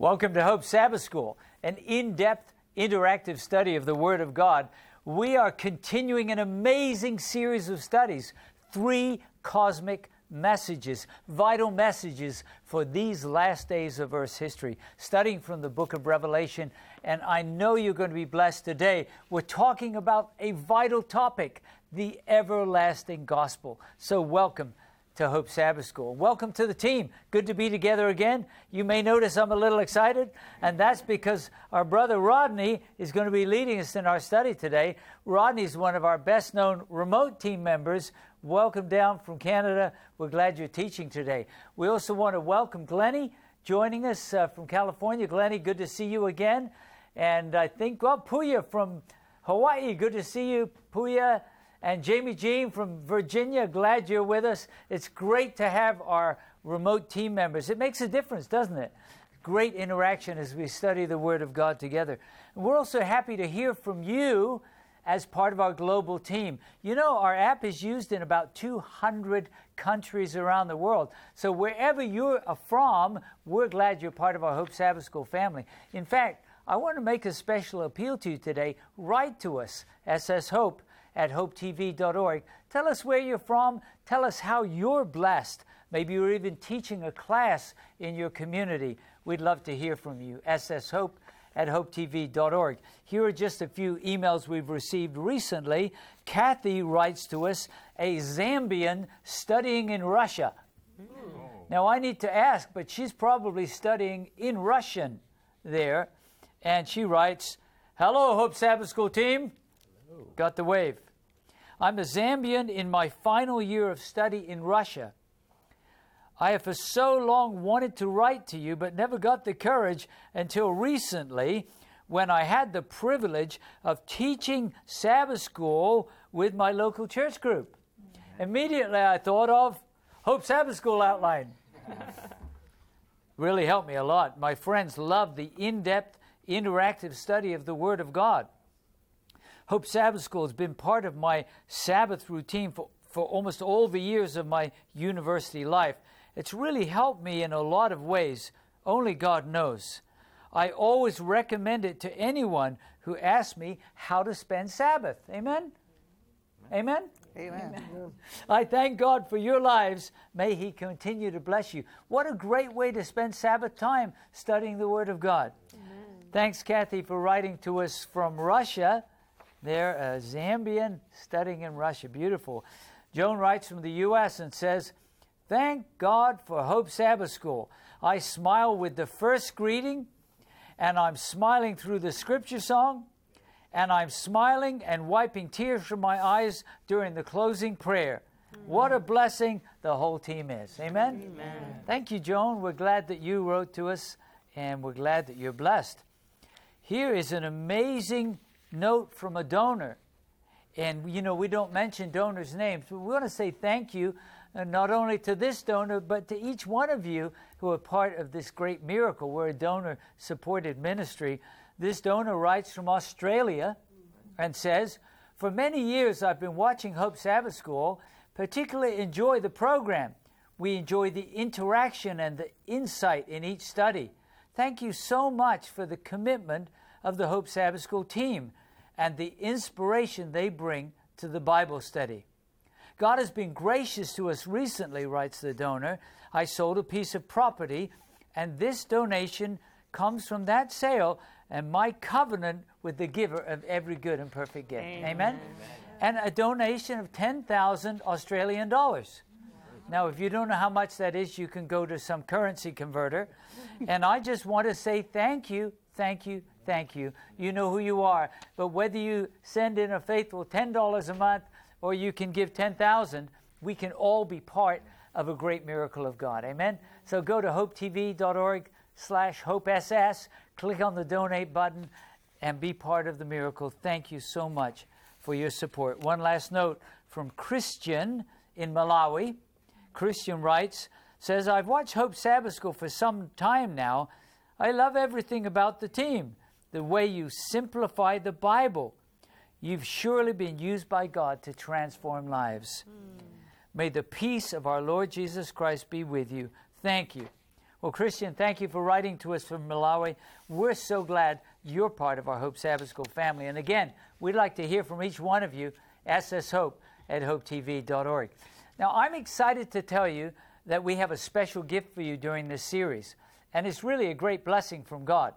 Welcome to Hope Sabbath School, an in depth, interactive study of the Word of God. We are continuing an amazing series of studies, three cosmic messages, vital messages for these last days of Earth's history, studying from the book of Revelation. And I know you're going to be blessed today. We're talking about a vital topic the everlasting gospel. So, welcome to Hope Sabbath School. Welcome to the team. Good to be together again. You may notice I'm a little excited, and that's because our brother Rodney is going to be leading us in our study today. Rodney is one of our best known remote team members. Welcome down from Canada. We're glad you're teaching today. We also want to welcome Glennie joining us uh, from California. Glennie, good to see you again. And I think, well, Puya from Hawaii, good to see you, Puya and Jamie Jean from Virginia. Glad you're with us. It's great to have our remote team members. It makes a difference, doesn't it? Great interaction as we study the Word of God together. And we're also happy to hear from you as part of our global team. You know, our app is used in about 200 countries around the world. So wherever you're uh, from, we're glad you're part of our Hope Sabbath School family. In fact, I want to make a special appeal to you today. Write to us, SS Hope at hopetv.org. Tell us where you're from. Tell us how you're blessed. Maybe you're even teaching a class in your community. We'd love to hear from you. sshope at hopetv.org. Here are just a few emails we've received recently. Kathy writes to us, a Zambian studying in Russia. Hmm. Now, I need to ask, but she's probably studying in Russian there. And she writes, Hello, Hope Sabbath School team. Got the wave. I'm a Zambian in my final year of study in Russia. I have for so long wanted to write to you, but never got the courage until recently when I had the privilege of teaching Sabbath school with my local church group. Immediately I thought of Hope Sabbath School outline. really helped me a lot. My friends love the in depth, interactive study of the Word of God. Hope Sabbath School has been part of my Sabbath routine for, for almost all the years of my university life. It's really helped me in a lot of ways. Only God knows. I always recommend it to anyone who asks me how to spend Sabbath. Amen? Amen? Amen. Amen. I thank God for your lives. May He continue to bless you. What a great way to spend Sabbath time studying the Word of God. Amen. Thanks, Kathy, for writing to us from Russia. They're a Zambian studying in Russia. Beautiful. Joan writes from the U.S. and says, Thank God for Hope Sabbath School. I smile with the first greeting, and I'm smiling through the scripture song, and I'm smiling and wiping tears from my eyes during the closing prayer. What a blessing the whole team is. Amen? Amen. Thank you, Joan. We're glad that you wrote to us, and we're glad that you're blessed. Here is an amazing note from a donor. And, you know, we don't mention donors' names, but we want to say thank you uh, not only to this donor, but to each one of you who are part of this great miracle. We're a donor supported ministry. This donor writes from Australia and says, For many years I've been watching Hope Sabbath School, particularly enjoy the program. We enjoy the interaction and the insight in each study. Thank you so much for the commitment of the Hope Sabbath School team and the inspiration they bring to the Bible study. God has been gracious to us recently, writes the donor. I sold a piece of property, and this donation comes from that sale and my covenant with the giver of every good and perfect gift. Amen. Amen? And a donation of 10,000 Australian dollars. Now, if you don't know how much that is, you can go to some currency converter. and I just want to say thank you, thank you, thank you. You know who you are. But whether you send in a faithful $10 a month or you can give 10,000, we can all be part of a great miracle of God. Amen. So go to hopetv.org slash hopeSS, click on the donate button, and be part of the miracle. Thank you so much for your support. One last note from Christian in Malawi. Christian writes, says, I've watched Hope Sabbath School for some time now. I love everything about the team the way you simplify the Bible. You've surely been used by God to transform lives. Mm. May the peace of our Lord Jesus Christ be with you. Thank you. Well, Christian, thank you for writing to us from Malawi. We're so glad you're part of our Hope Sabbath School family. And again, we'd like to hear from each one of you. SS Hope at hopetv.org. Now, I'm excited to tell you that we have a special gift for you during this series, and it's really a great blessing from God.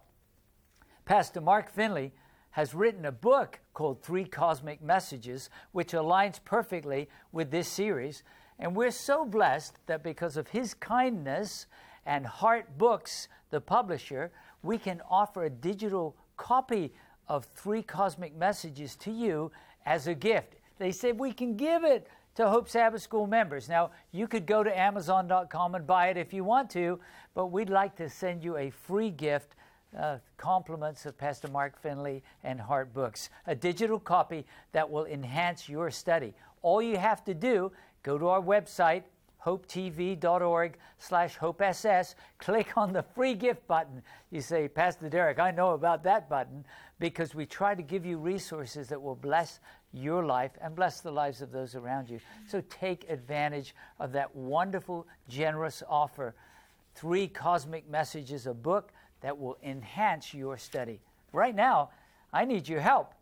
Pastor Mark Finley has written a book called Three Cosmic Messages, which aligns perfectly with this series. And we're so blessed that because of his kindness and Hart Books, the publisher, we can offer a digital copy of Three Cosmic Messages to you as a gift. They said we can give it to Hope Sabbath School members. Now, you could go to Amazon.com and buy it if you want to, but we'd like to send you a free gift uh, compliments of Pastor Mark Finley and Hart Books, a digital copy that will enhance your study. All you have to do, go to our website, hopetv.org slash hopess, click on the free gift button. You say, Pastor Derek, I know about that button because we try to give you resources that will bless your life and bless the lives of those around you. So take advantage of that wonderful, generous offer. Three cosmic messages, a book that will enhance your study. Right now, I need your help.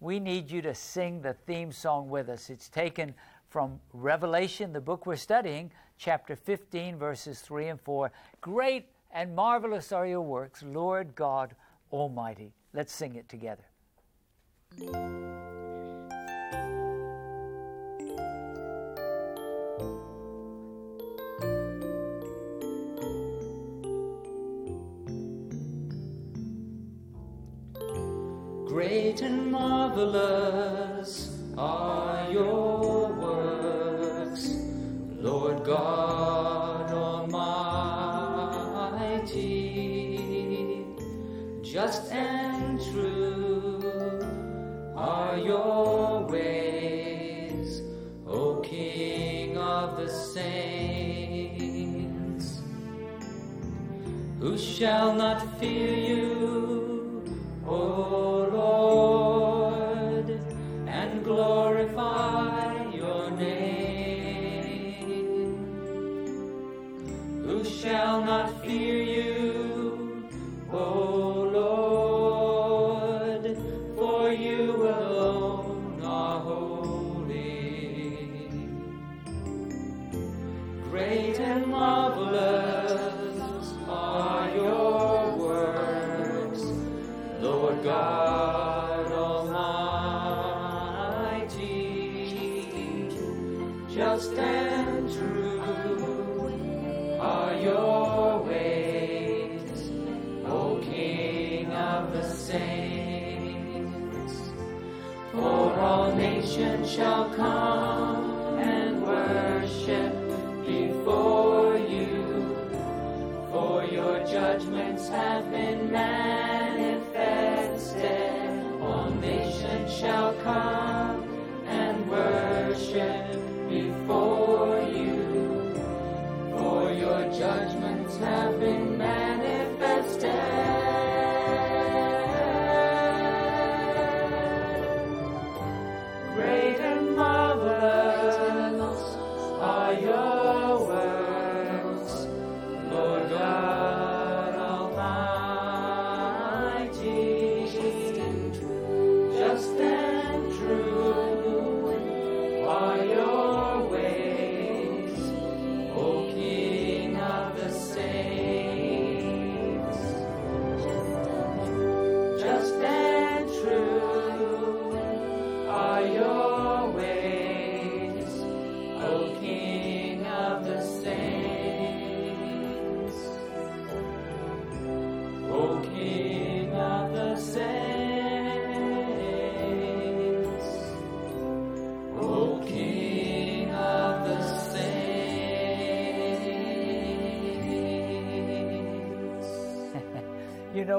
We need you to sing the theme song with us. It's taken from Revelation, the book we're studying, chapter 15, verses 3 and 4. Great and marvelous are your works, Lord God Almighty. Let's sing it together. Great and marvelous are your works, Lord God Almighty. Just and true are your ways, O King of the saints. Who shall not fear you,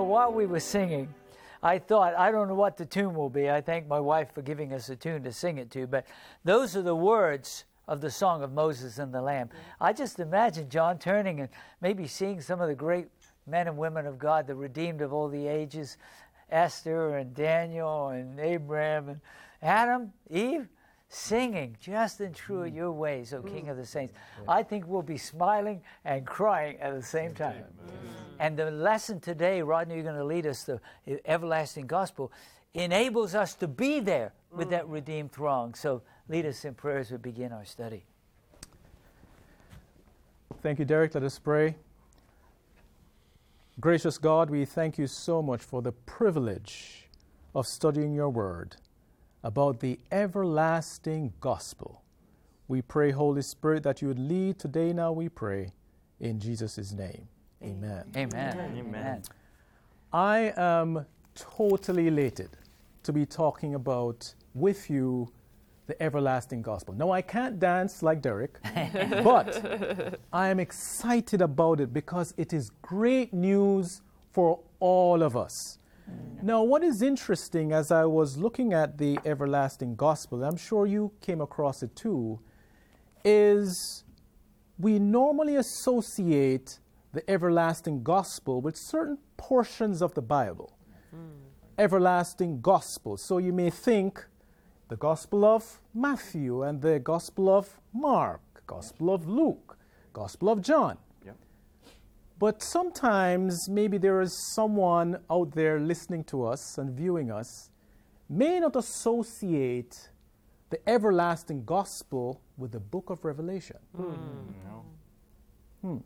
while we were singing, I thought, I don't know what the tune will be. I thank my wife for giving us a tune to sing it to, but those are the words of the song of Moses and the Lamb. I just imagine John turning and maybe seeing some of the great men and women of God, the redeemed of all the ages, Esther and Daniel and Abraham and Adam, Eve, singing just and true are your ways, O King of the mm. saints. I think we'll be smiling and crying at the same time. And the lesson today, Rodney, you're going to lead us the everlasting gospel, enables us to be there with that mm. redeemed throng. So lead us in prayer as we begin our study. Thank you, Derek. Let us pray. Gracious God, we thank you so much for the privilege of studying your word about the everlasting gospel. We pray, Holy Spirit, that you would lead today. Now we pray in Jesus' name. Amen. Amen. Amen. I am totally elated to be talking about with you the everlasting gospel. Now, I can't dance like Derek, but I am excited about it because it is great news for all of us. Mm. Now, what is interesting as I was looking at the everlasting gospel, I'm sure you came across it too, is we normally associate the everlasting gospel with certain portions of the Bible. Hmm. Everlasting gospel. So you may think the Gospel of Matthew and the Gospel of Mark, Gospel of Luke, Gospel of John. Yeah. But sometimes maybe there is someone out there listening to us and viewing us may not associate the everlasting gospel with the book of Revelation. Hmm. Hmm. No.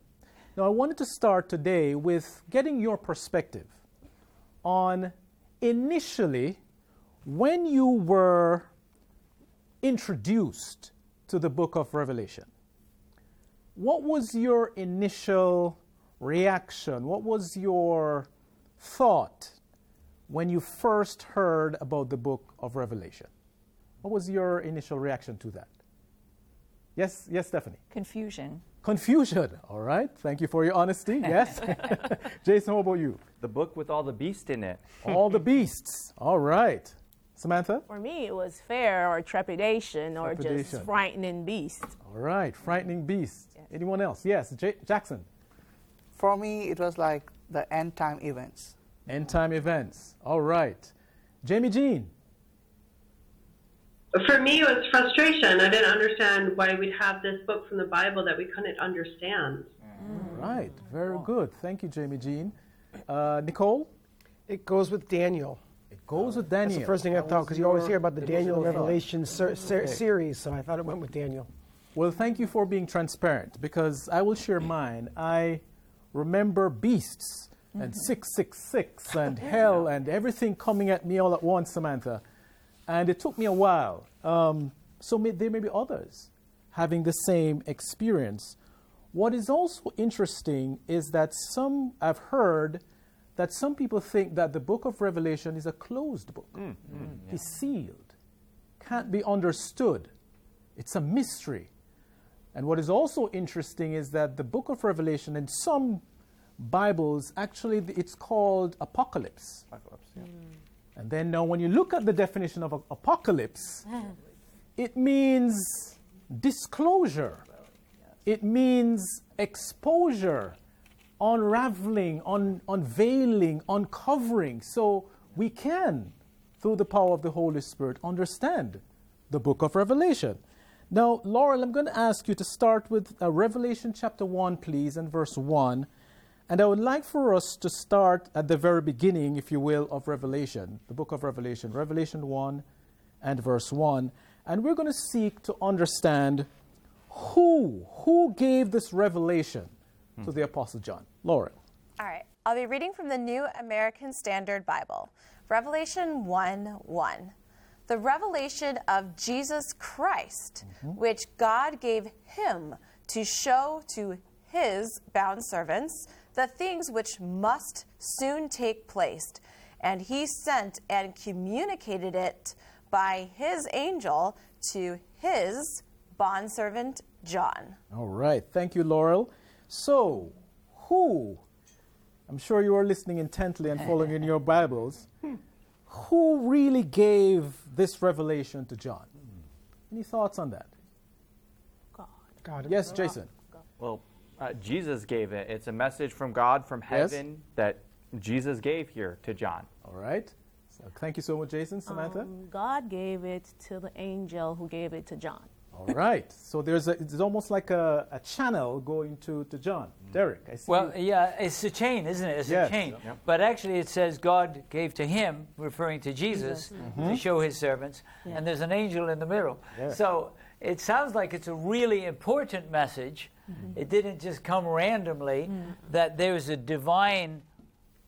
Now, I wanted to start today with getting your perspective on initially when you were introduced to the book of Revelation. What was your initial reaction? What was your thought when you first heard about the book of Revelation? What was your initial reaction to that? Yes, yes, Stephanie. Confusion. Confusion. All right. Thank you for your honesty. Yes. Jason, what about you? The book with all the beasts in it. All the beasts. All right. Samantha? For me, it was fear or trepidation or Trepidation. just frightening beast. All right. Frightening beasts. Anyone else? Yes. J- Jackson. For me, it was like the end time events. End time events. All right. Jamie Jean. For me, it was frustration. I didn't understand why we'd have this book from the Bible that we couldn't understand. Right. Very good. Thank you, Jamie Jean. Uh, Nicole? It goes with Daniel. It goes with Daniel. That's the first thing I thought because you always hear about the Daniel. Revelation ser- ser- Okay. series, so I thought it went with Daniel. Well, thank you for being transparent because I will share mine. I remember beasts and 666 and hell and everything coming at me all at once, Samantha. And it took me a while. Um, so may, there may be others having the same experience. What is also interesting is that some, I've heard that some people think that the book of Revelation is a closed book. Mm, mm, it's sealed, can't be understood. It's a mystery. And what is also interesting is that the book of Revelation, in some Bibles, actually it's called apocalypse. Apocalypse, yeah. Mm. And then now, when you look at the definition of apocalypse, it means disclosure, it means exposure, unraveling, un- unveiling, uncovering. So we can, through the power of the Holy Spirit, understand the book of Revelation. Now, Laurel, I'm going to ask you to start with uh, Revelation chapter 1, please, and verse 1. And I would like for us to start at the very beginning, if you will, of Revelation, the book of Revelation, Revelation 1 and verse 1. And we're going to seek to understand who, who gave this revelation to the Apostle John. Laurel. All right. I'll be reading from the New American Standard Bible, Revelation 1 1. The revelation of Jesus Christ, mm-hmm. which God gave him to show to his bound servants the things which must soon take place. And he sent and communicated it by his angel to his bondservant John. All right. Thank you, Laurel. So, who, I'm sure you are listening intently and following in your Bibles, who really gave this revelation to John? Any thoughts on that? God. Yes, Jason. Well, uh, Jesus gave it. It's a message from God from Yes. heaven that Jesus gave here to John. All right. So thank you so much, Jason. Samantha? Um, God gave it to the angel who gave it to John. All right. So there's a, it's almost like a, a channel going to, to John. Derek, I see. Well, yeah, it's a chain, isn't it? It's Yes. a chain. Yep. But actually, it says God gave to him, referring to Jesus, to show his servants, Yeah. and there's an angel in the middle. Yeah. So it sounds like it's a really important message. Mm-hmm. It didn't just come randomly, mm. that there's a divine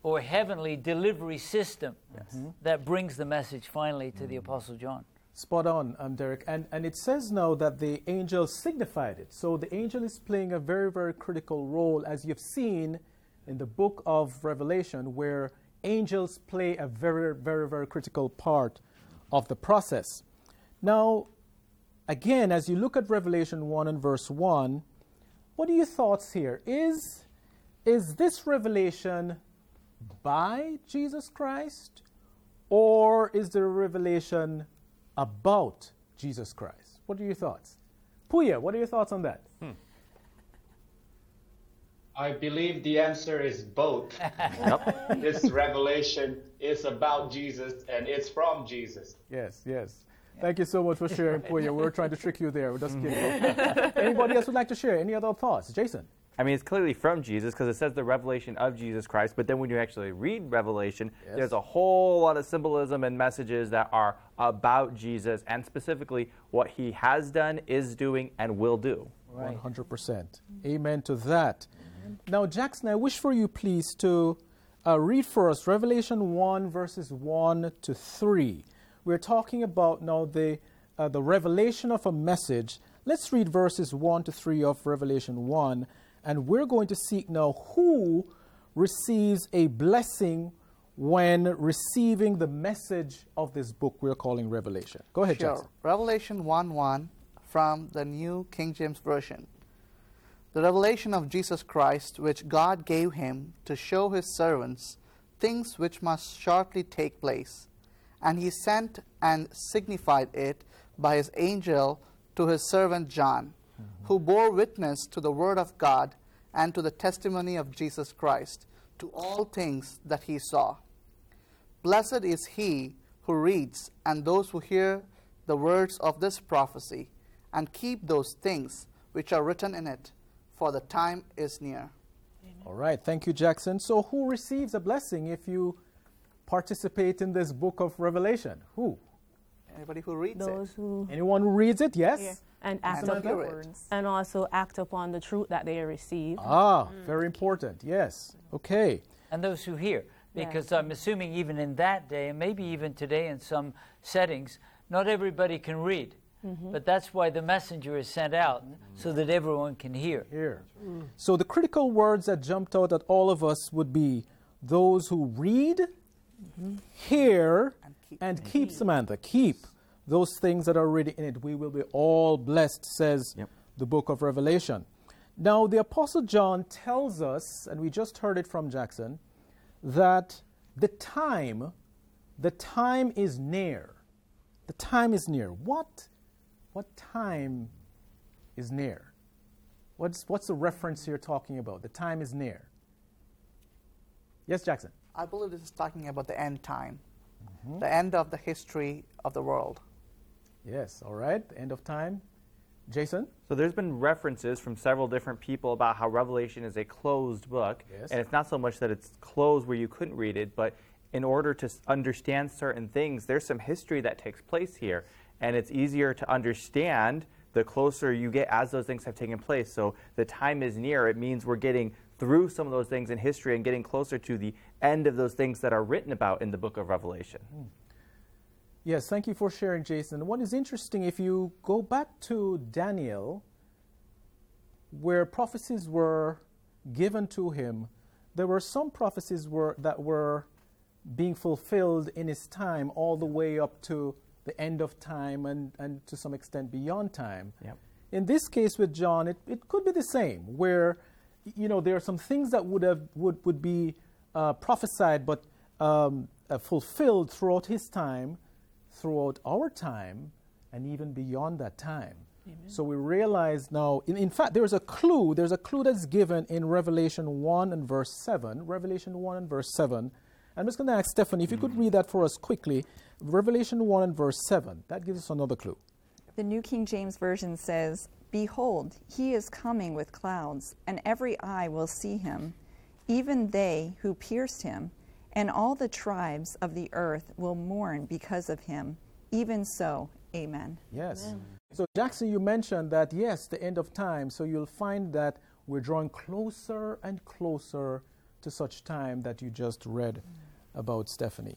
or heavenly delivery system mm-hmm. that brings the message finally to the mm. Apostle John. Spot on, um, Derek. And, and it says now that the angel signified it. So the angel is playing a very, very critical role, as you've seen in the book of Revelation, where angels play a very, very, very critical part of the process. Now, again, as you look at Revelation 1 and verse 1, what are your thoughts here? Is, is this revelation by Jesus Christ, or is there a revelation about Jesus Christ? What are your thoughts? Puya, what are your thoughts on that? Hmm. I believe the answer is both. this revelation is about Jesus and it's from Jesus. Yes, yes. Thank you so much for sharing, Puya. We were trying to trick you there. We're just kidding. Anybody else would like to share? Any other thoughts? Jason? I mean, it's clearly from Jesus because it says the revelation of Jesus Christ. But then when you actually read Revelation, Yes. there's a whole lot of symbolism and messages that are about Jesus and specifically what he has done, is doing, and will do. Right. 100%. Amen to that. Now, Jackson, I wish for you, please, to uh, read for us Revelation 1, verses 1 to 3. We're talking about now the, uh, the revelation of a message. Let's read verses 1 to 3 of Revelation 1, and we're going to seek now who receives a blessing when receiving the message of this book we're calling Revelation. Go ahead, Sure. Jackson. Revelation 1 1 from the New King James Version. The revelation of Jesus Christ, which God gave him to show his servants things which must shortly take place. And he sent and signified it by his angel to his servant John, who bore witness to the word of God and to the testimony of Jesus Christ, to all things that he saw. Blessed is he who reads and those who hear the words of this prophecy and keep those things which are written in it, for the time is near. All right, thank you, Jackson. So, who receives a blessing if you participate in this book of Revelation? Who? Anybody who reads Those it. who Anyone who reads it? Yes? hear and act And upon hear it. and also act upon the truth that they receive. Ah, very important. Yes. Okay. and those who hear. Yeah. Because I'm assuming even in that day, and maybe even today in some settings, not everybody can read. But that's why the messenger is sent out, so that everyone can hear. Here. So, the critical words that jumped out at all of us would be those who read, hear, And keep. and keep, Samantha. Keep those things that are already in it. We will be all blessed, says Yep. the book of Revelation. Now, the Apostle John tells us, and we just heard it from Jackson, that the time, the time is near. The time is near. What, what time is near? What's, what's the reference you're talking about? The time is near. Yes, Jackson. I believe this is talking about the end time, mm-hmm. the end of the history of the world. Yes, all right. The end of time. Jason? So there's been references from several different people about how Revelation is a closed book, Yes. and it's not so much that it's closed where you couldn't read it, but in order to understand certain things, there's some history that takes place here, and it's easier to understand the closer you get as those things have taken place. So the time is near. It means we're getting through some of those things in history and getting closer to the end of those things that are written about in the book of Revelation. Hmm. Yes, thank you for sharing, Jason. What is interesting, if you go back to Daniel, where prophecies were given to him, there were some prophecies were, that were being fulfilled in his time all the way up to the end of time and, and to some extent beyond time. Yep. In this case with John, it, it could be the same, where you know there are some things that would have would, would be uh, prophesied but um, uh, fulfilled throughout his time, throughout our time, and even beyond that time. So we realize now, in, in fact, there's a clue. There's a clue that's given in Revelation 1 and verse 7. Revelation 1 and verse 7. I'm just going to ask Stephanie if you could read that for us quickly. Revelation 1 and verse 7. That gives us another clue. The New King James Version says, Behold, he is coming with clouds, and every eye will see him, even they who pierced him, and all the tribes of the earth will mourn because of him. Even so, amen. Yes. So, Jackson, you mentioned that, yes, the end of time. So, you'll find that we're drawing closer and closer to such time that you just read about Stephanie.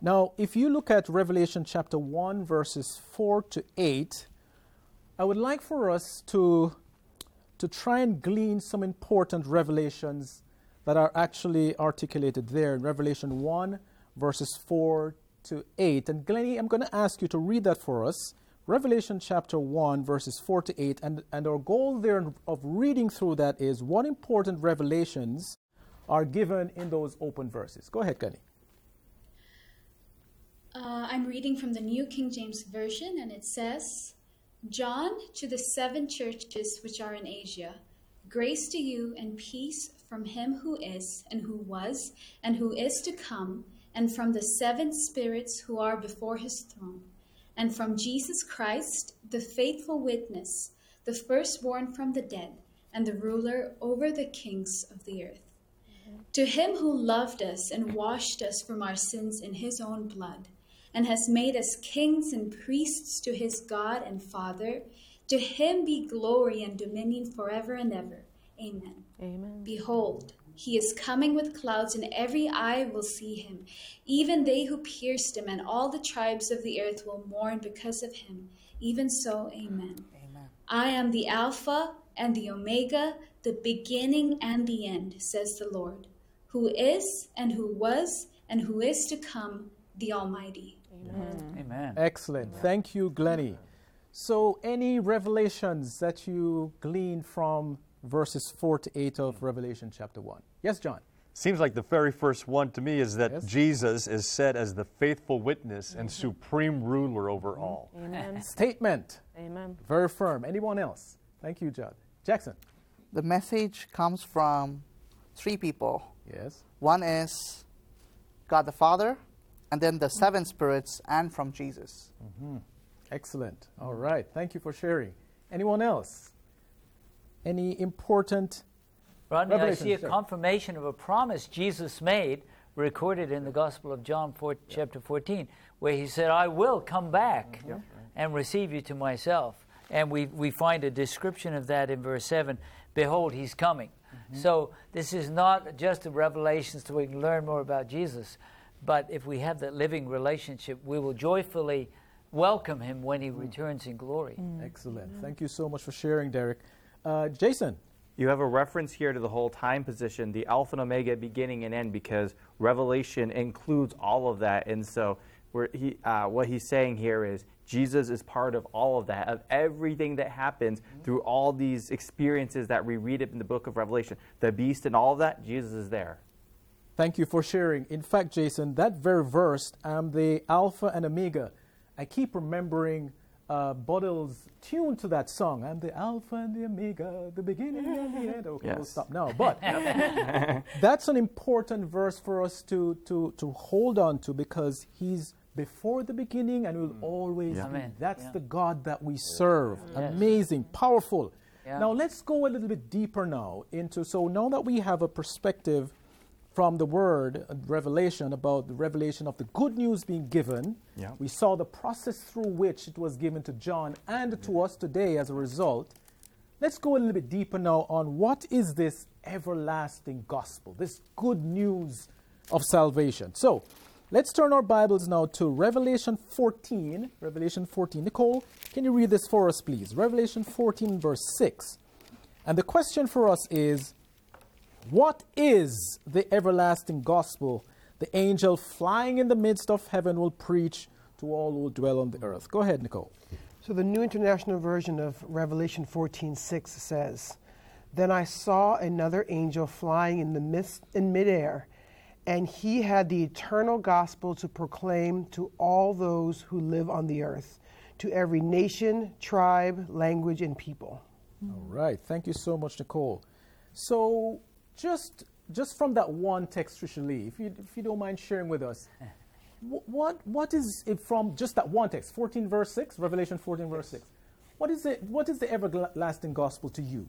Now, if you look at Revelation chapter 1, verses 4 to 8, I would like for us to, to try and glean some important revelations that are actually articulated there in Revelation 1, verses 4 to 8. And Glennie, I'm going to ask you to read that for us. Revelation chapter 1, verses 4 to 8. And, and our goal there of reading through that is what important revelations are given in those open verses. Go ahead, Glennie. Uh, I'm reading from the New King James Version, and it says, John to the seven churches which are in Asia, grace to you and peace from him who is, and who was, and who is to come, and from the seven spirits who are before his throne, and from Jesus Christ, the faithful witness, the firstborn from the dead, and the ruler over the kings of the earth. To him who loved us and washed us from our sins in his own blood, and has made us kings and priests to his God and Father, to him be glory and dominion forever and ever. Amen. Amen. Behold, he is coming with clouds, and every eye will see him, even they who pierced him, and all the tribes of the earth will mourn because of him. Even so, amen. Amen. I am the Alpha and the Omega, the beginning and the end, says the Lord, who is, and who was, and who is to come, the Almighty. Amen. Amen. Excellent. Thank you, Glennie. So, any revelations that you glean from verses 4 to 8 of Revelation chapter 1? Yes, John. Seems like the very first one to me is that Yes. Jesus is said as the faithful witness and supreme ruler over mm-hmm. all. Amen. Statement. Amen. Very firm. Anyone else? Thank you, John. Jackson. The message comes from three people. Yes. One is God the Father, and then the seven spirits, and from Jesus. Mm-hmm. Excellent. All right. Thank you for sharing. Anyone else? Any important Rodney, I see a sir. confirmation of a promise Jesus made, recorded in the Gospel of John, 4, chapter 14, where he said, I will come back mm-hmm. and receive you to myself. And we, we find a description of that in verse 7 Behold, he's coming. Mm-hmm. So this is not just a revelation so we can learn more about Jesus, but if we have that living relationship, we will joyfully welcome him when he mm. returns in glory. Excellent. Mm. Thank you so much for sharing, Derek. Uh, Jason. You have a reference here to the whole time position, the Alpha and Omega, beginning and end, because Revelation includes all of that. And so, he, uh, what he's saying here is Jesus is part of all of that, of everything that happens through all these experiences that we read in the book of Revelation. The beast and all of that, Jesus is there. Thank you for sharing. In fact, Jason, that very verse, I'm the Alpha and Omega. I keep remembering uh, Bottle's tune to that song. I'm the Alpha and the Omega, the beginning and the end. Okay, we'll stop now. But that's an important verse for us to, to, to hold on to because he's before the beginning and will always Yeah. be. Amen. That's Yeah. the God that we serve. Amazing, powerful. Yeah. Now let's go a little bit deeper now into so now that we have a perspective from the word uh, revelation about the revelation of the good news being given. Yeah. We saw the process through which it was given to John and to us today as a result. Let's go a little bit deeper now on what is this everlasting gospel, this good news of salvation. So, let's turn our Bibles now to Revelation 14. Revelation 14. Nicole, can you read this for us, please? Revelation 14, verse 6. And the question for us is what is the everlasting gospel the angel flying in the midst of heaven will preach to all who dwell on the earth? Go ahead, Nicole. So the New International Version of Revelation 14:6 says, "Then I saw another angel flying in the midst in midair, and he had the eternal gospel to proclaim to all those who live on the earth, to every nation, tribe, language, and people." All right. Thank you so much, Nicole. So, just just from that one text, Trisha Lee, if you, if you don't mind sharing with us, what, what is it from just that one text, 14 verse 6, Revelation 14 verse 6? What is, it, what is the everlasting gospel to you?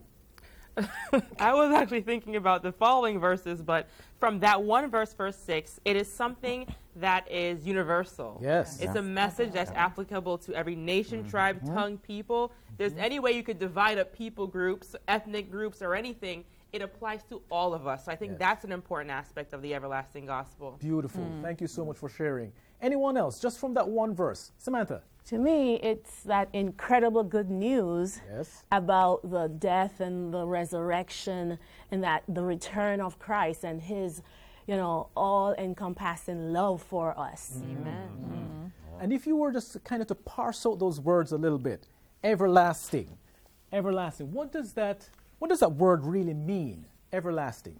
I was actually thinking about the following verses, but from that one verse, verse 6, it is something that is universal. Yes. It's Yeah. a message that's applicable to every nation, mm-hmm. tribe, tongue, people. There's mm-hmm. any way you could divide up people groups, ethnic groups, or anything, it applies to all of us. So I think Yes. that's an important aspect of the everlasting gospel. Beautiful. Mm. Thank you so much for sharing. Anyone else, just from that one verse? Samantha. To me, it's that incredible good news Yes. about the death and the resurrection and that the return of Christ and his, you know, all encompassing love for us. Mm-hmm. Amen. Mm-hmm. Mm-hmm. And if you were just kind of to parse out those words a little bit, everlasting, everlasting. What does that what does that word really mean? Everlasting.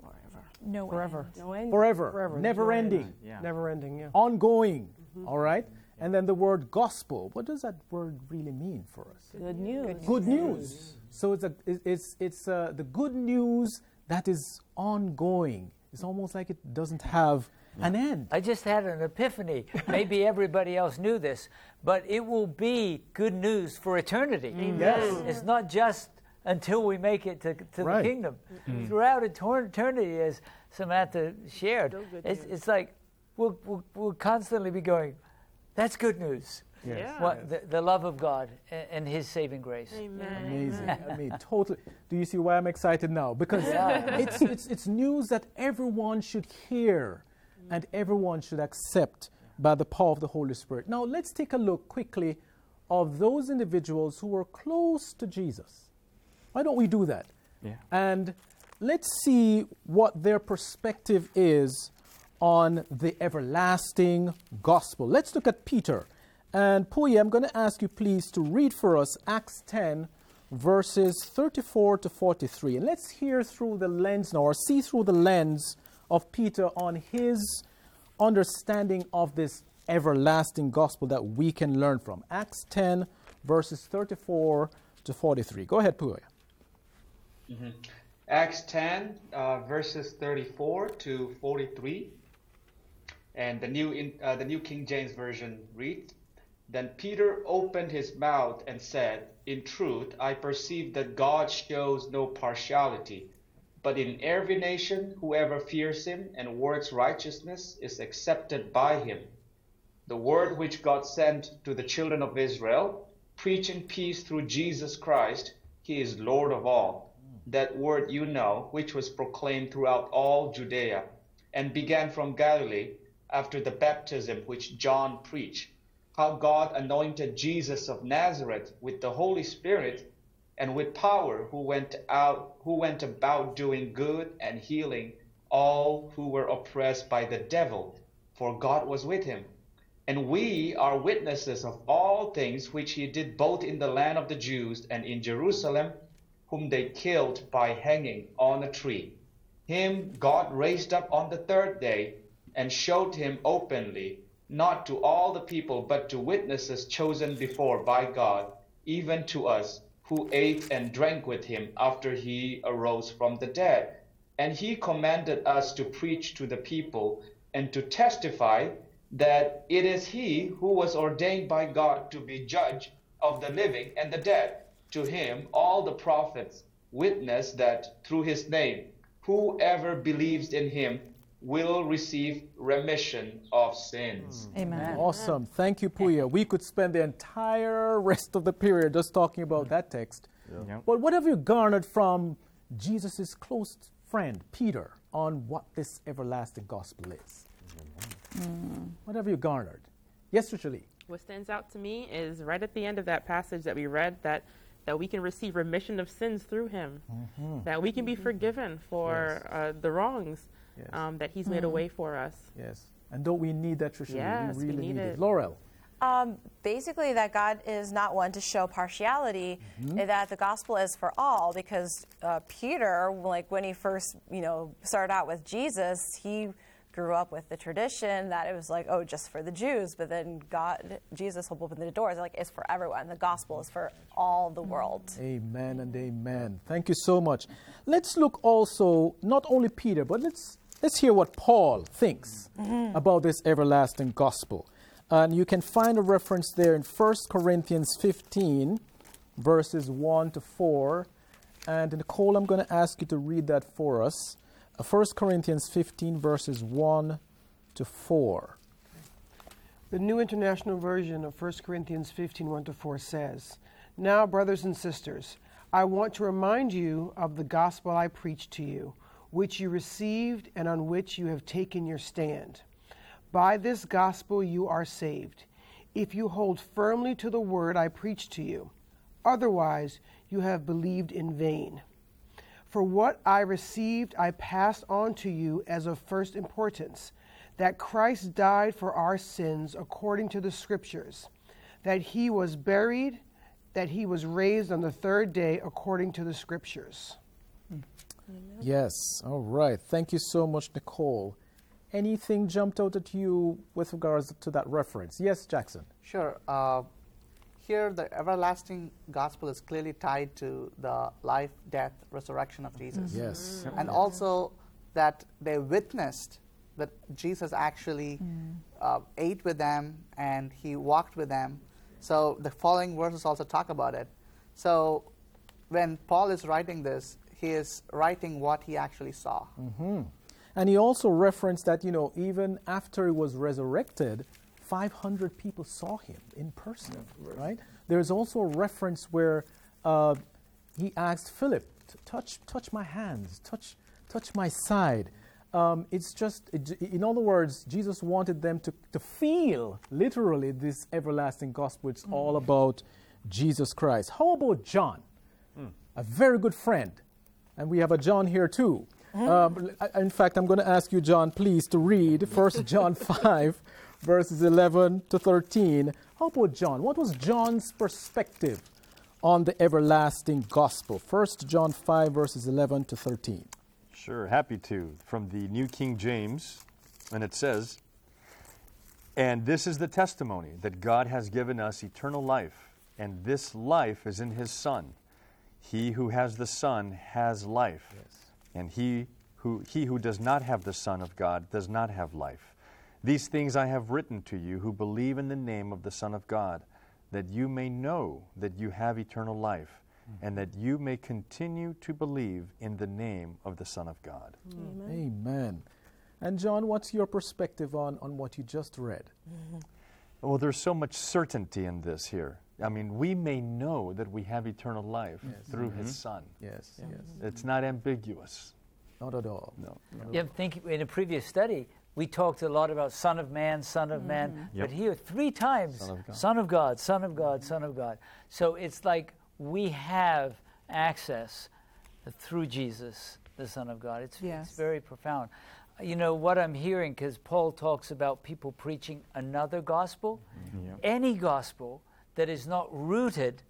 Forever. No Forever. No end. Forever. Forever. Never ending. Yeah. Never ending, yeah. Ongoing. All right? And then the word gospel. What does that word really mean for us? Good news. Good news. So it's a, it's it's uh, the good news that is ongoing. It's almost like it doesn't have an end. I just had an epiphany. Maybe everybody else knew this, but it will be good news for eternity. Yes. It's not just until we make it to, to Right. the kingdom. Mm-hmm. Throughout eternity, as Samantha shared, Still it's, it's like we'll, we'll, we'll constantly be going, that's good news. Yes. Yeah. What, the, the love of God and, and His saving grace. Amen. Amazing. I mean, totally. Do you see why I'm excited now? Because Yeah. it's, it's, it's news that everyone should hear and everyone should accept by the power of the Holy Spirit. Now, let's take a look quickly of those individuals who were close to Jesus. Why don't we do that? Yeah. And let's see what their perspective is on the everlasting gospel. Let's look at Peter. And Puya, I'm going to ask you please to read for us Acts 10, verses 34 to 43. And let's hear through the lens now, or see through the lens of Peter on his understanding of this everlasting gospel that we can learn from. Acts 10, verses 34 to 43. Go ahead, Puya. Acts 10, uh, verses 34 to 43. And the new, in, uh, the new King James Version reads Then Peter opened his mouth and said, In truth, I perceive that God shows no partiality, but in every nation, whoever fears him and works righteousness is accepted by him. The word which God sent to the children of Israel, preaching peace through Jesus Christ, he is Lord of all. That word you know, which was proclaimed throughout all Judea, and began from Galilee after the baptism which John preached, how God anointed Jesus of Nazareth with the Holy Spirit and with power, who went out, who went about doing good and healing all who were oppressed by the devil, for God was with him. And we are witnesses of all things which he did both in the land of the Jews and in Jerusalem, whom they killed by hanging on a tree. Him God raised up on the third day and showed him openly, not to all the people, but to witnesses chosen before by God, even to us, who ate and drank with him after he arose from the dead. And he commanded us to preach to the people and to testify that it is he who was ordained by God to be judge of the living and the dead. To him, all the prophets witness that through his name, whoever believes in him will receive remission of sins. Mm. Amen. Awesome. Thank you, Puya. We could spend the entire rest of the period just talking about mm. that text. Yeah. But what have you garnered from Jesus' close friend, Peter, on what this everlasting gospel is? Mm. What have you garnered? Yes, Richard Lee. What stands out to me is right at the end of that passage that we read that that we can receive remission of sins through him, Mhm. that we can be forgiven for Yes. uh, the wrongs Yes. um, that he's made a way for us. Yes. And don't we need that, Tricia? Yes, we we really need need it. it. Laurel. Um, basically, that God is not one to show partiality, Mhm. that the gospel is for all. Because uh, Peter, like when he first, you know, started out with Jesus, he grew up with the tradition that it was like, oh, just for the Jews, but then God, Jesus will open the doors. Like, it's for everyone. The gospel is for all the world. Amen and amen. Thank you so much. Let's look also not only Peter, but let's let's hear what Paul thinks mm-hmm. about this everlasting gospel. And you can find a reference there in 1 Corinthians 15, verses 1 to 4. And Nicole, I'm going to ask you to read that for us. Uh, 1 Corinthians 15, verses 1 to 4. The New International Version of 1 Corinthians 15 1 to 4 says, Now, brothers and sisters, I want to remind you of the gospel I preached to you, which you received and on which you have taken your stand. By this gospel you are saved, if you hold firmly to the word I preached to you. Otherwise, you have believed in vain. For what I received, I passed on to you as of first importance that Christ died for our sins according to the Scriptures, that he was buried, that he was raised on the third day according to the Scriptures. Yes, all right. Thank you so much, Nicole. Anything jumped out at you with regards to that reference? Yes, Jackson. Sure. Uh, here, the everlasting gospel is clearly tied to the life, death, resurrection of Jesus. Yes. Mhm. And also that they witnessed that Jesus actually uh, ate with them and he walked with them. So the following verses also talk about it. So when Paul is writing this, he is writing what he actually saw. hmm And he also referenced that, you know, even after he was resurrected, 500 people saw him in person, right? There's also a reference where uh, he asked Philip, touch, touch my hands, touch, touch my side. Um, it's just, it, in other words, Jesus wanted them to, to feel literally this everlasting gospel. It's all about Jesus Christ. How about John? A very good friend. And we have a John here too. Um, I- in fact, I'm going to ask you, John, please, to read 1 John 5, verses 11 to 13. How about John? What was John's perspective on the everlasting gospel? 1 John 5, verses 11 to 13. Sure, happy to. From the New King James, and it says, And this is the testimony that God has given us eternal life, and this life is in His Son. He who has the Son has life, and he who, he who does not have the Son of God does not have life. These things I have written to you who believe in the name of the Son of God, that you may know that you have eternal life, and that you may continue to believe in the name of the Son of God. Amen. And John, what's your perspective on, on what you just read? Well, there's so much certainty in this here. I mean, we may know that we have eternal life through Mhm. His Son. Yes, yes. It's not ambiguous. Not at all. No. Yeah, think in a previous study, we talked a lot about Son of Man, Son of Man, mm-hmm. Yep. but here three times Son of God. Son of God, Son of God, Son of God. So it's like we have access through Jesus, the Son of God. It's, Yes. it's very profound. You know what I'm hearing, because Paul talks about people preaching another gospel. Mm-hmm. Any gospel that is not rooted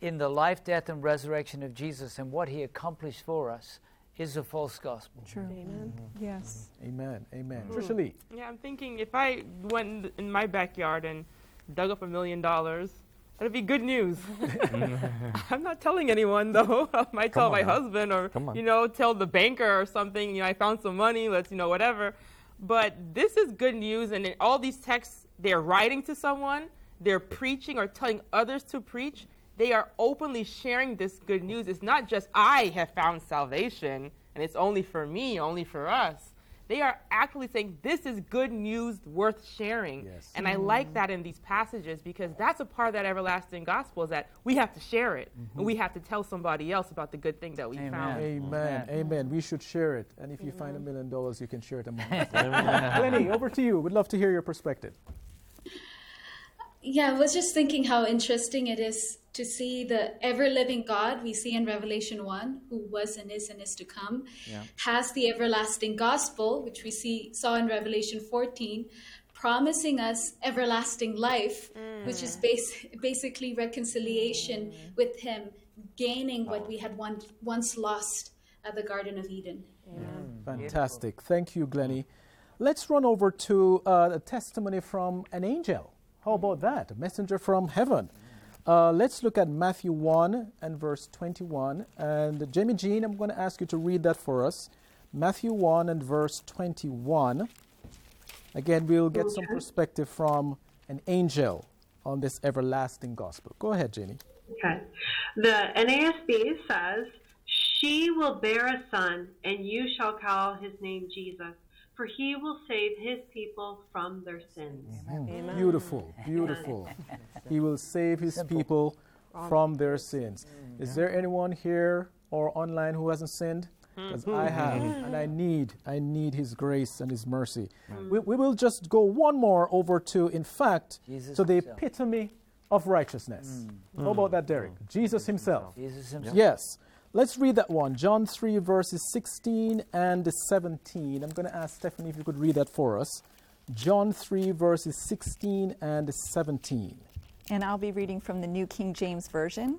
in the life, death, and resurrection of Jesus and what he accomplished for us is a false gospel. True. Amen. Yes. Amen. Amen. Mm. Trisha Lee. Yeah, I'm thinking if I went in my backyard and dug up a million dollars, that'd be good news. I'm not telling anyone though. I might tell my now. husband or you know tell the banker or something. You know, I found some money. Let's you know whatever. But this is good news, and in all these texts, they're writing to someone, they're preaching or telling others to preach. They are openly sharing this good news. It's not just I have found salvation and it's only for me, only for us. They are actually saying this is good news worth sharing. Yes. And I like that in these passages because that's a part of that everlasting gospel is that we have to share it and mm-hmm. we have to tell somebody else about the good thing that we found. Amen. Amen. We should share it. And if you find a million dollars, you can share it among us. Glennie, over to you. We'd love to hear your perspective. Yeah, I was just thinking how interesting it is to see the ever living God we see in Revelation 1, who was and is and is to come, Yeah. has the everlasting gospel, which we see saw in Revelation 14, promising us everlasting life, mm. which is bas- basically reconciliation mm. with Him, gaining what we had once once lost at the Garden of Eden. Mm, fantastic. Thank you, Glennie. let's run over to uh, a testimony from an angel. How about that? A messenger from heaven. Uh, let's look at Matthew 1 and verse 21. And Jamie Jean, I'm going to ask you to read that for us. Matthew 1 and verse 21. Again, we'll get some perspective from an angel on this everlasting gospel. Go ahead, Jenny. Okay. The NASB says, She will bear a son, and you shall call his name Jesus, for he will save his people from their sins. Amen. Beautiful, beautiful. he will save his people from their sins. Mm-hmm. Is there anyone here or online who hasn't sinned? Hmm. Because I mm-hmm. have, hmm. and I need, I need His grace and His mercy. Hmm. We, we will just go one more over to, in fact, Jesus to the himself. epitome of righteousness. Mm. How about that, Derek? Jesus Himself. Jesus himself. Yes. Let's read that one. John 3, verses 16 and 17. I'm going to ask Stephanie if you could read that for us. John 3, verses 16 and 17. And I'll be reading from the New King James Version.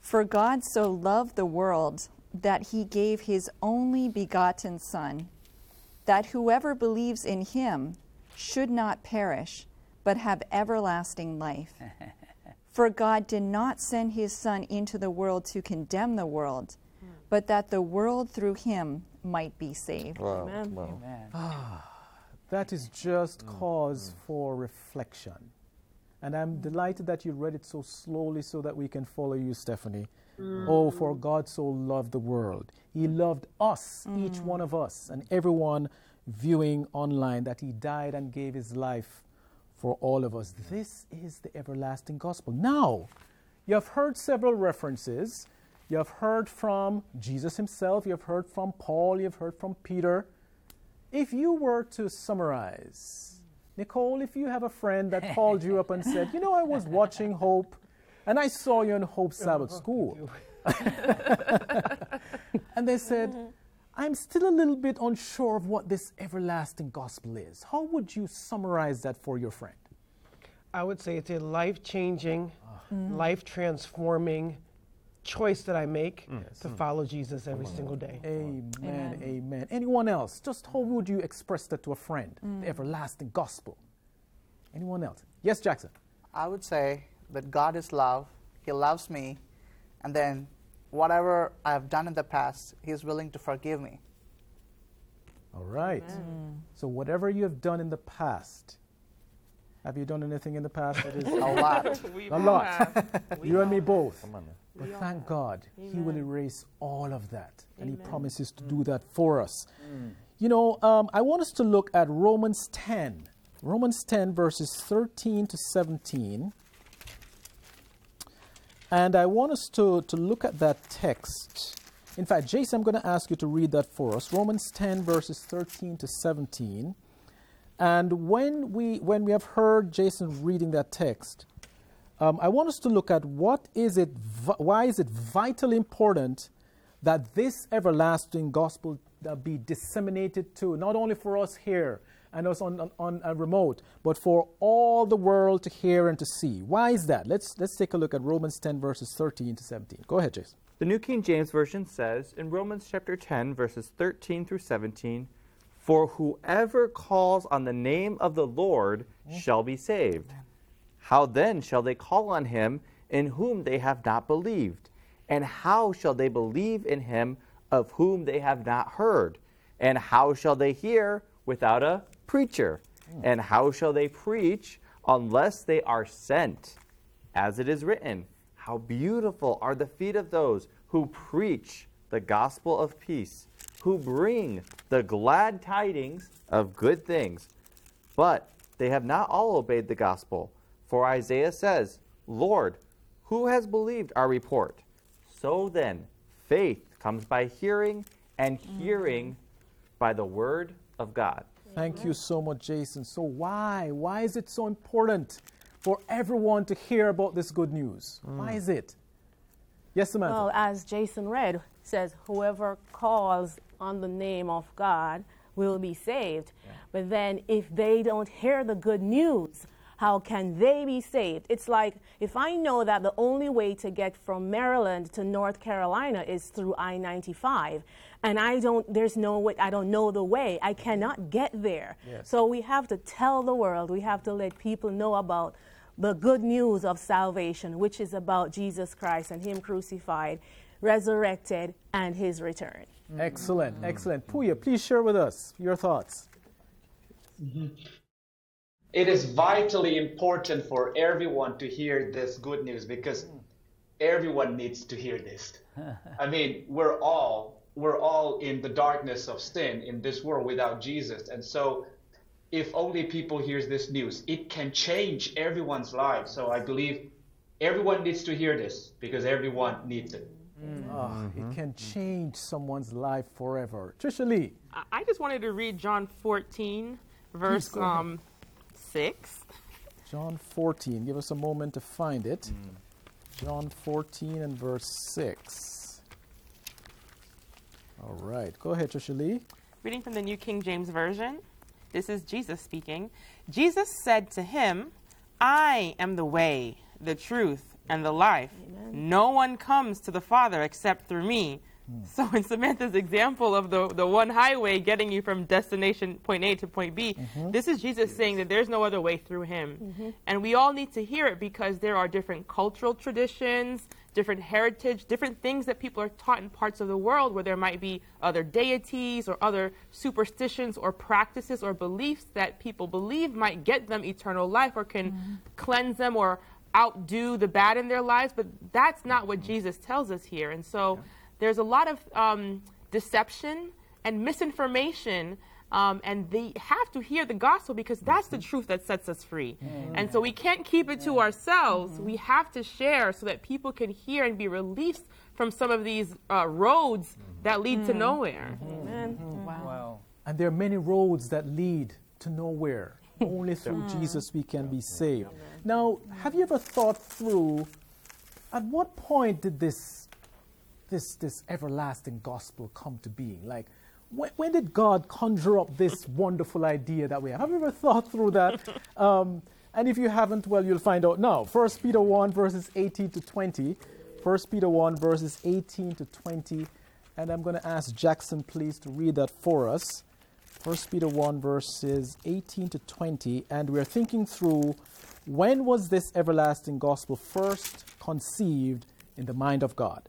For God so loved the world that he gave his only begotten Son, that whoever believes in him should not perish, but have everlasting life. For God did not send his Son into the world to condemn the world, but that the world through him might be saved. Amen. Ah, that is just mm. cause mm. for reflection. And I'm delighted that you read it so slowly so that we can follow you, Stephanie. Mm. Oh, for God so loved the world. He loved us, each one of us, and everyone viewing online, that He died and gave His life for all of us. This is the everlasting gospel. Now, you have heard several references. You have heard from Jesus Himself, you have heard from Paul, you have heard from Peter. If you were to summarize, Nicole, if you have a friend that called you up and said, You know, I was watching Hope and I saw you in Hope Sabbath oh, School. and they said, mm-hmm. I'm still a little bit unsure of what this everlasting gospel is. How would you summarize that for your friend? I would say it's a life changing, ah. mm. life transforming choice that I make mm. to mm. follow Jesus every single day. Amen, amen. Anyone else? Just how would you express that to a friend? The everlasting gospel. Anyone else? Yes, Jackson. I would say that God is love. He loves me. And then whatever I have done in the past, He is willing to forgive me. All right. So, whatever you have done in the past, have you done anything in the past that is A lot. A lot? you and me both. Come on now. But thank God, He will erase all of that. And He promises to do mm. that for us. Mm. You know, um, I want us to look at Romans 10. Romans 10, verses 13 to 17. And I want us to, to look at that text. In fact, Jason, I'm going to ask you to read that for us. Romans 10, verses 13 to 17. And when we, when we have heard Jason reading that text, um, I want us to look at what is it, why is it vitally important that this everlasting gospel uh, be disseminated to, not only for us here and us on, on, on a remote, but for all the world to hear and to see. Why is that? Let's, let's take a look at Romans 10, verses 13 to 17. Go ahead, Jason. The New King James Version says in Romans chapter 10, verses 13 through 17, For whoever calls on the name of the Lord shall be saved. How then shall they call on him in whom they have not believed? And how shall they believe in him of whom they have not heard? And how shall they hear without a preacher? Hmm. And how shall they preach unless they are sent? As it is written, How beautiful are the feet of those who preach the gospel of peace, who bring the glad tidings of good things. But they have not all obeyed the gospel. For Isaiah says, Lord, who has believed our report? So then, faith comes by hearing, and mm-hmm. hearing by the word of God. Thank you so much, Jason. So, why? Why is it so important for everyone to hear about this good news? Mm. Why is it? Yes, Samantha. Well, as Jason read, says, whoever calls on the name of God will be saved. But then if they don't hear the good news, how can they be saved? It's like if I know that the only way to get from Maryland to North Carolina is through I 95, and I don't, there's no way, I don't know the way, I cannot get there. Yes. So we have to tell the world, we have to let people know about the good news of salvation, which is about Jesus Christ and Him crucified, resurrected, and His return. Excellent, excellent. Puya, please share with us your thoughts. Mm-hmm. It is vitally important for everyone to hear this good news because everyone needs to hear this. I mean, we're all we're all in the darkness of sin in this world without Jesus. And so if only people hears this news, it can change everyone's life. So I believe everyone needs to hear this because everyone needs it. Ah, It can change someone's life forever. Trisha Lee. I- I just wanted to read John 14, verse go um, 6. John 14. Give us a moment to find it. John 14 and verse 6. All right. Go ahead, Trisha Lee. Reading from the New King James Version. This is Jesus speaking. Jesus said to him, I am the way, the truth, and the life. No one comes to the Father except through me. So, in Samantha's example of the, the one highway getting you from destination point A to point B, mm-hmm. this is Jesus saying that there's no other way through him. Mm-hmm. And we all need to hear it because there are different cultural traditions, different heritage, different things that people are taught in parts of the world where there might be other deities or other superstitions or practices or beliefs that people believe might get them eternal life or can mm-hmm. cleanse them or outdo the bad in their lives. But that's not what Jesus tells us here. And so there's a lot of um, deception and misinformation. Um, and they have to hear the gospel because that's the truth that sets us free. Mm-hmm. And so we can't keep it to ourselves. Mm-hmm. We have to share so that people can hear and be released from some of these uh, roads mm-hmm. that lead to nowhere. Amen. Wow. And there are many roads that lead to nowhere. Only through mm. Jesus we can be saved. Now, have you ever thought through at what point did this this this everlasting gospel come to being? Like when, when did God conjure up this wonderful idea that we have? Have you ever thought through that? Um, and if you haven't, well, you'll find out now. 1 Peter 1, verses 18 to 20. 1 Peter 1, verses 18 to 20. And I'm going to ask Jackson, please, to read that for us. 1 Peter 1, verses 18 to 20. And we're thinking through when was this everlasting gospel first conceived in the mind of God?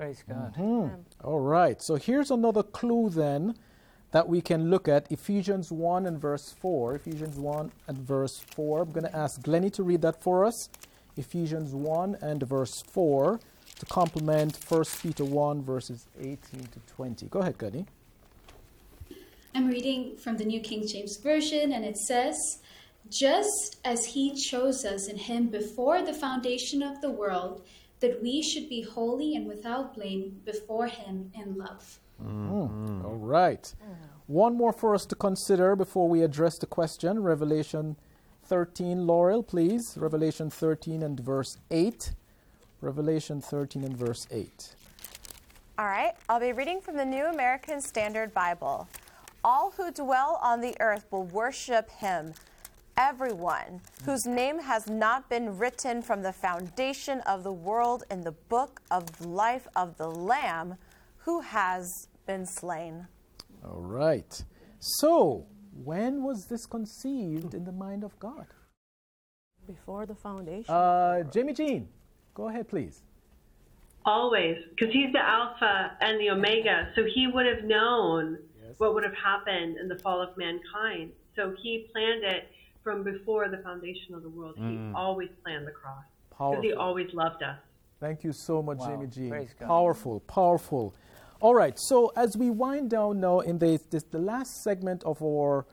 Praise God. Mm-hmm. All right. So here's another clue then that we can look at Ephesians 1 and verse 4. Ephesians 1 and verse 4. I'm going to ask Glennie to read that for us. Ephesians 1 and verse 4 to complement 1 Peter 1 verses 18 to 20. Go ahead, Glennie. I'm reading from the New King James Version, and it says, Just as he chose us in him before the foundation of the world, that we should be holy and without blame before him in love. Mm-hmm. All right. Mm. One more for us to consider before we address the question. Revelation 13, Laurel, please. Revelation 13 and verse 8. Revelation 13 and verse 8. All right, I'll be reading from the New American Standard Bible. All who dwell on the earth will worship him. Everyone whose name has not been written from the foundation of the world in the book of life of the Lamb who has been slain. All right. So, when was this conceived in the mind of God? Before the foundation. Uh, Jamie Jean, go ahead, please. Always, because he's the Alpha and the Omega, so he would have known what would have happened in the fall of mankind. So he planned it from before the foundation of the world. He mm. always planned the cross because he always loved us. Thank you so much, Wow. Jamie Jean. God. Powerful, powerful. All right. So as we wind down now in the this, the last segment of our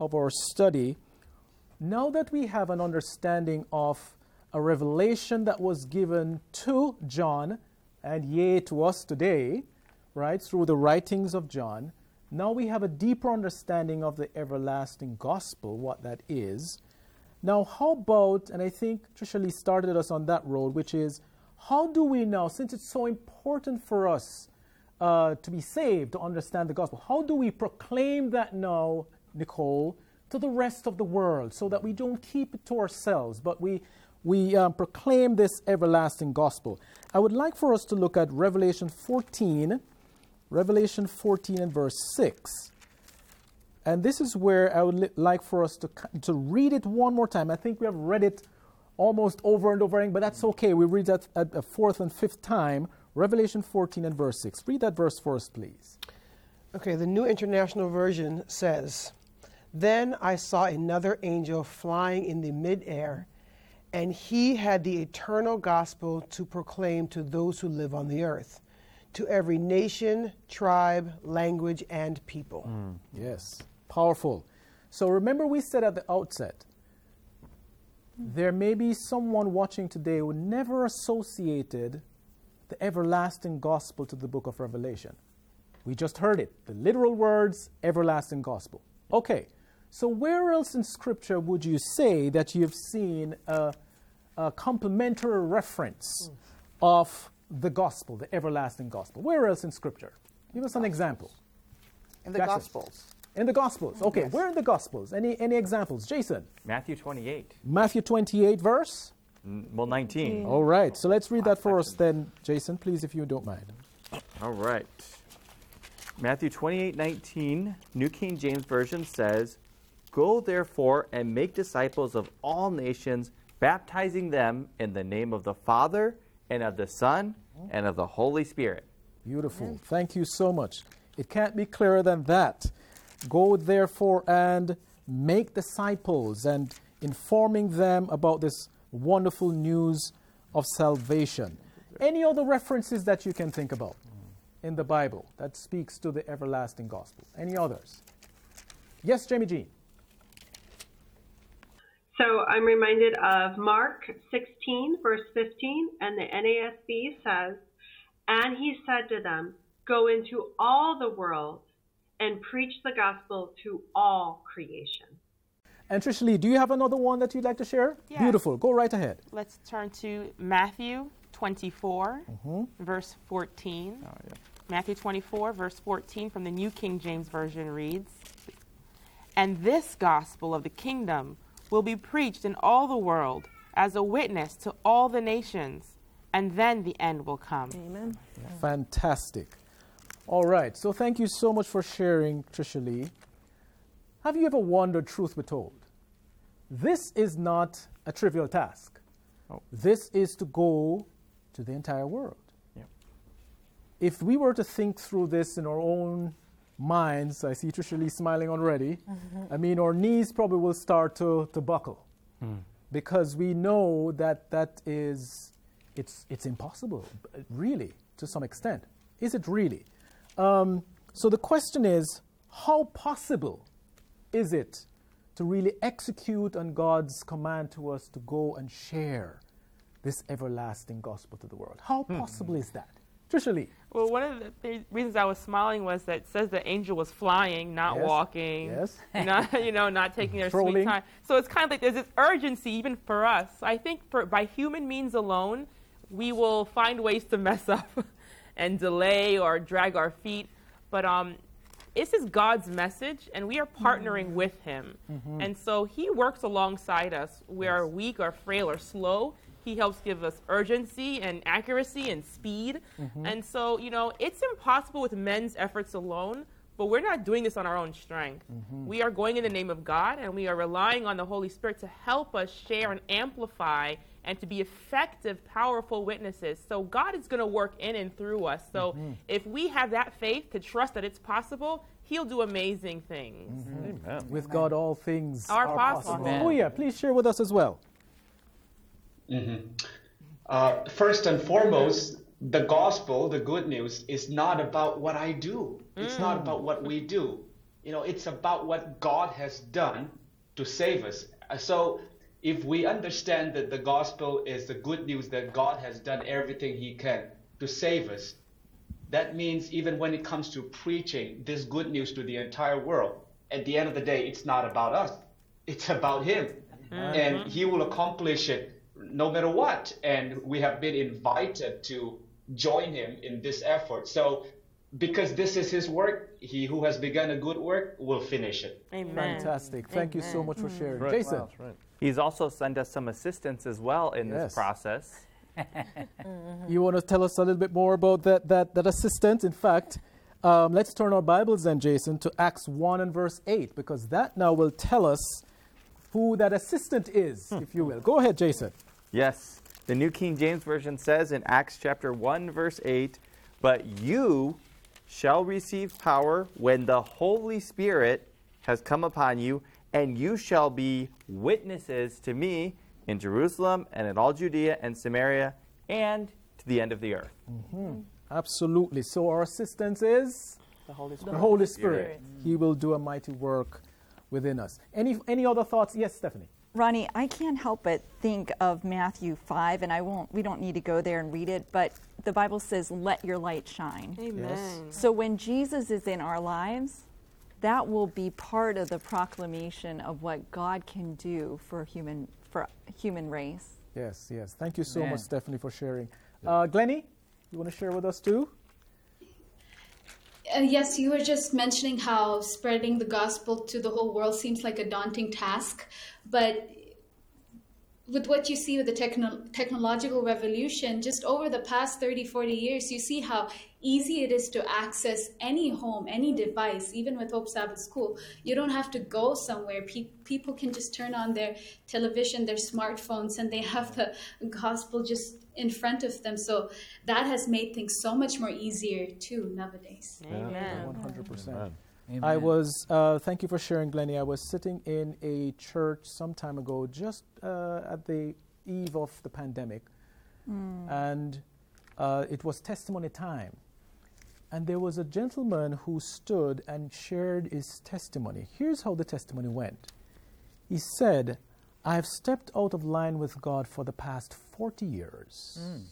of our study, now that we have an understanding of a revelation that was given to John and yea to us today, right, through the writings of John, now we have a deeper understanding of the everlasting gospel, what that is. Now, how about, and I think Trisha Lee started us on that road, which is how do we now, since it's so important for us uh, to be saved, to understand the gospel, how do we proclaim that now, Nicole, to the rest of the world so that we don't keep it to ourselves, but we, we um, proclaim this everlasting gospel? I would like for us to look at Revelation 14, Revelation 14 and verse 6. And this is where I would li- like for us to, to read it one more time. I think we have read it almost over and over again, but that's okay. We read that at the fourth and fifth time. Revelation 14 and verse 6. Read that verse for us, please. Okay, the New International Version says, Then I saw another angel flying in the midair, and he had the eternal gospel to proclaim to those who live on the earth, to every nation, tribe, language, and people. Mm, yes, powerful. So remember, we said at the outset, there may be someone watching today who never associated the everlasting gospel to the book of Revelation. We just heard it the literal words, everlasting gospel. Okay, so where else in Scripture would you say that you've seen a, a complementary reference of the gospel, the everlasting gospel? Where else in Scripture? Give us an example. In the Jackson. Gospels. In the Gospels. Mm, okay, where in the Gospels? Any, any examples? Jason? Matthew 28. Matthew 28, verse? N- Well, 19. Mm. All right, so let's read that ah, for us then, Jason, please, if you don't mind. All right. Matthew 28 19, New King James Version says, Go therefore and make disciples of all nations, baptizing them in the name of the Father, and of the Son, and of the Holy Spirit. Beautiful. Thank you so much. It can't be clearer than that. Go therefore and make disciples and informing them about this wonderful news of salvation. Any other references that you can think about in the Bible that speaks to the everlasting gospel? Any others? Yes, Jamie Jean. So I'm reminded of Mark 16, verse 15, and the NASB says, And he said to them, Go into all the world and preach the gospel to all creation. And Trish Lee, do you have another one that you'd like to share? Yes. Beautiful. Go right ahead. Let's turn to Matthew 24, Mhm. verse 14. Matthew 24, verse 14 from the New King James Version reads And this gospel of the kingdom will be preached in all the world as a witness to all the nations, and then the end will come. Amen. Fantastic. All right. So thank you so much for sharing, Trisha Lee. Have you ever wondered, truth be told? This is not a trivial task. Oh. This is to go to the entire world. Yeah. If we were to think through this in our own minds, I see Trisha Lee smiling already. Mm-hmm. I mean, our knees probably will start to, to buckle. Hmm. Because we know that that is it's it's impossible really to some extent. Is it really? Um, so the question is how possible is it to really execute on god's command to us to go and share this everlasting gospel to the world? How hmm. possible is that? Trisha Lee. Well, one of the th- reasons I was smiling was that it says the angel was flying, not Yes, walking, yes. not you know, not taking their Strolling. sweet time. So it's kind of like there's this urgency even for us. I think for, by human means alone, we will find ways to mess up and delay or drag our feet. But um, this is God's message, and we are partnering with Him. Mhm. And so He works alongside us. We are weak or frail or slow. He helps give us urgency and accuracy and speed. Mhm. And so, you know, it's impossible with men's efforts alone, but we're not doing this on our own strength. Mhm. We are going in the name of God, and we are relying on the Holy Spirit to help us share and amplify and to be effective, powerful witnesses. So God is going to work in and through us. So Mhm. if we have that faith to trust that it's possible, He'll do amazing things. with god all things Are possible. oh yeah please share with us as well hmm Uh, first and foremost, the gospel, the good news, is not about what I do. It's not about what we do. You know, it's about what God has done to save us. Uh, So if we understand that the gospel is the good news that God has done everything he can to save us, that means even when it comes to preaching this good news to the entire world, at the end of the day, it's not about us. It's about him. And he will accomplish it no matter what. And we have been invited to join him in this effort. So because this is his work, he who has begun a good work will finish it. Amen. Fantastic. Thank you so much for sharing. Right. Jason. Wow, He's also sent us some assistance as well in Yes. this process. You want to tell us a little bit more about that, that, that assistant? In fact, um, let's turn our Bibles then, Jason, to Acts 1 and verse 8, because that now will tell us who that assistant is, if you will. Go ahead, Jason. Yes. The New King James Version says in Acts chapter 1, verse 8, But you shall receive power when the Holy Spirit has come upon you, and you shall be witnesses to me in Jerusalem and in all Judea and Samaria and to the end of the earth. Mhm. Absolutely. So our assistance is the Holy The Holy Spirit. He will do a mighty work within us. Any any other thoughts? Yes, Stephanie. Ronnie, I can't help but think of Matthew 5, and I won't, we don't need to go there and read it, but the Bible says, let your light shine. Amen. Yes. So when Jesus is in our lives, that will be part of the proclamation of what God can do for human, for human race. Yes, yes. Thank you so Amen. much, Stephanie, for sharing. Uh, Glennie, you want to share with us too? Uh, yes, you were just mentioning how spreading the gospel to the whole world seems like a daunting task, but with what you see with the techno- technological revolution, just over the past 30, 40 years, you see how easy it is to access any home, any device, even with Hope Sabbath School. You don't have to go somewhere. Pe- people can just turn on their television, their smartphones, and they have the gospel just in front of them. So that has made things so much more easier too nowadays. Amen. One hundred percent. Amen. I was. Uh, thank you for sharing, Glennie. I was sitting in a church some time ago, just uh, at the eve of the pandemic, Mm. and uh, it was testimony time. And there was a gentleman who stood and shared his testimony. Here's how the testimony went. He said, I have stepped out of line with God for the past 40 years. Mm.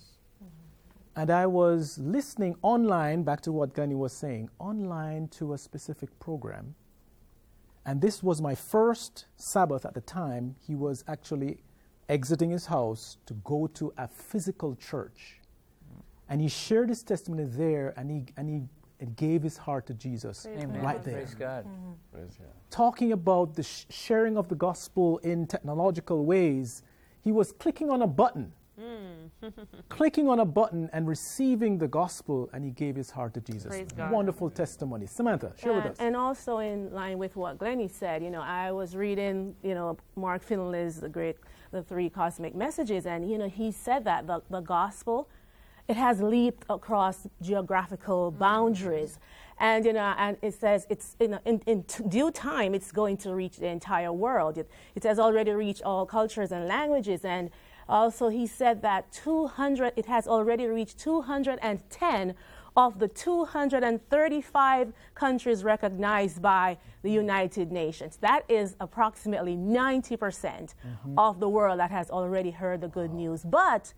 And I was listening online, back to what Glennie was saying, online to a specific program. And this was my first Sabbath at the time. He was actually exiting his house to go to a physical church. And he shared his testimony there and he, and he and gave his heart to Jesus Amen. right there mm-hmm. Praise God. talking about the sh- sharing of the gospel in technological ways, he was clicking on a button, mm. clicking on a button and receiving the gospel, and he gave his heart to Jesus. Praise God. Wonderful testimony. Samantha, share with and, us. and also in line with what Glennie said, you know, I was reading, you know, Mark Finley's the great, the three cosmic messages, and you know, he said that the, the gospel, it has leaped across geographical mm. boundaries, and you know, and it says it's in, in, in due time it's going to reach the entire world. It, it has already reached all cultures and languages, and also he said that 200, it has already reached 210 of the 235 countries recognized by the United Nations. That is approximately 90% mm-hmm. of the world that has already heard the good news. But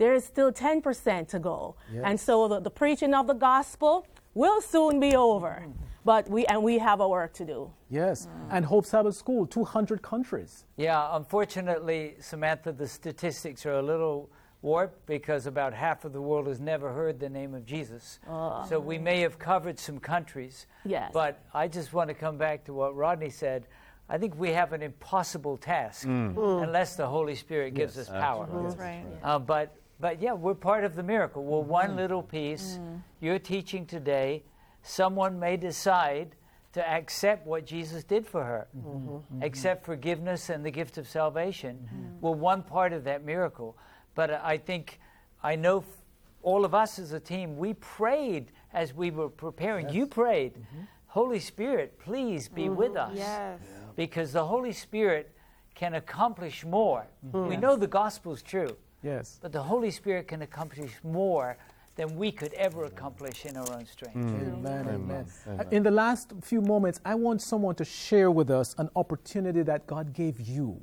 there is still 10% to go. Yes. And so the, the preaching of the gospel will soon be over. But we, and we have a work to do. Yes, and Hope Sabbath School, 200 countries. Yeah, unfortunately, Samantha, the statistics are a little warped because about half of the world has never heard the name of Jesus. Oh. So we may have covered some countries. Yes. But I just want to come back to what Rodney said. I think we have an impossible task Mm. Mm. unless the Holy Spirit gives Yes, us power. absolutely. That's right. Uh, but, but yeah, we're part of the miracle. We're Mm-hmm. one mm. little piece. Mm. You're teaching today. Someone may decide to accept what Jesus did for her, Mm-hmm. mm-hmm. mm-hmm. accept forgiveness and the gift of salvation. Mm-hmm. We're one part of that miracle. But I think, I know f- all of us as a team, we prayed as we were preparing. You prayed, Holy Spirit, please be with us Yes. because the Holy Spirit can accomplish more. We know the gospel's true, Yes. but the Holy Spirit can accomplish more than we could ever accomplish in our own strength. Amen, amen. Amen. Uh, In the last few moments, I want someone to share with us an opportunity that God gave you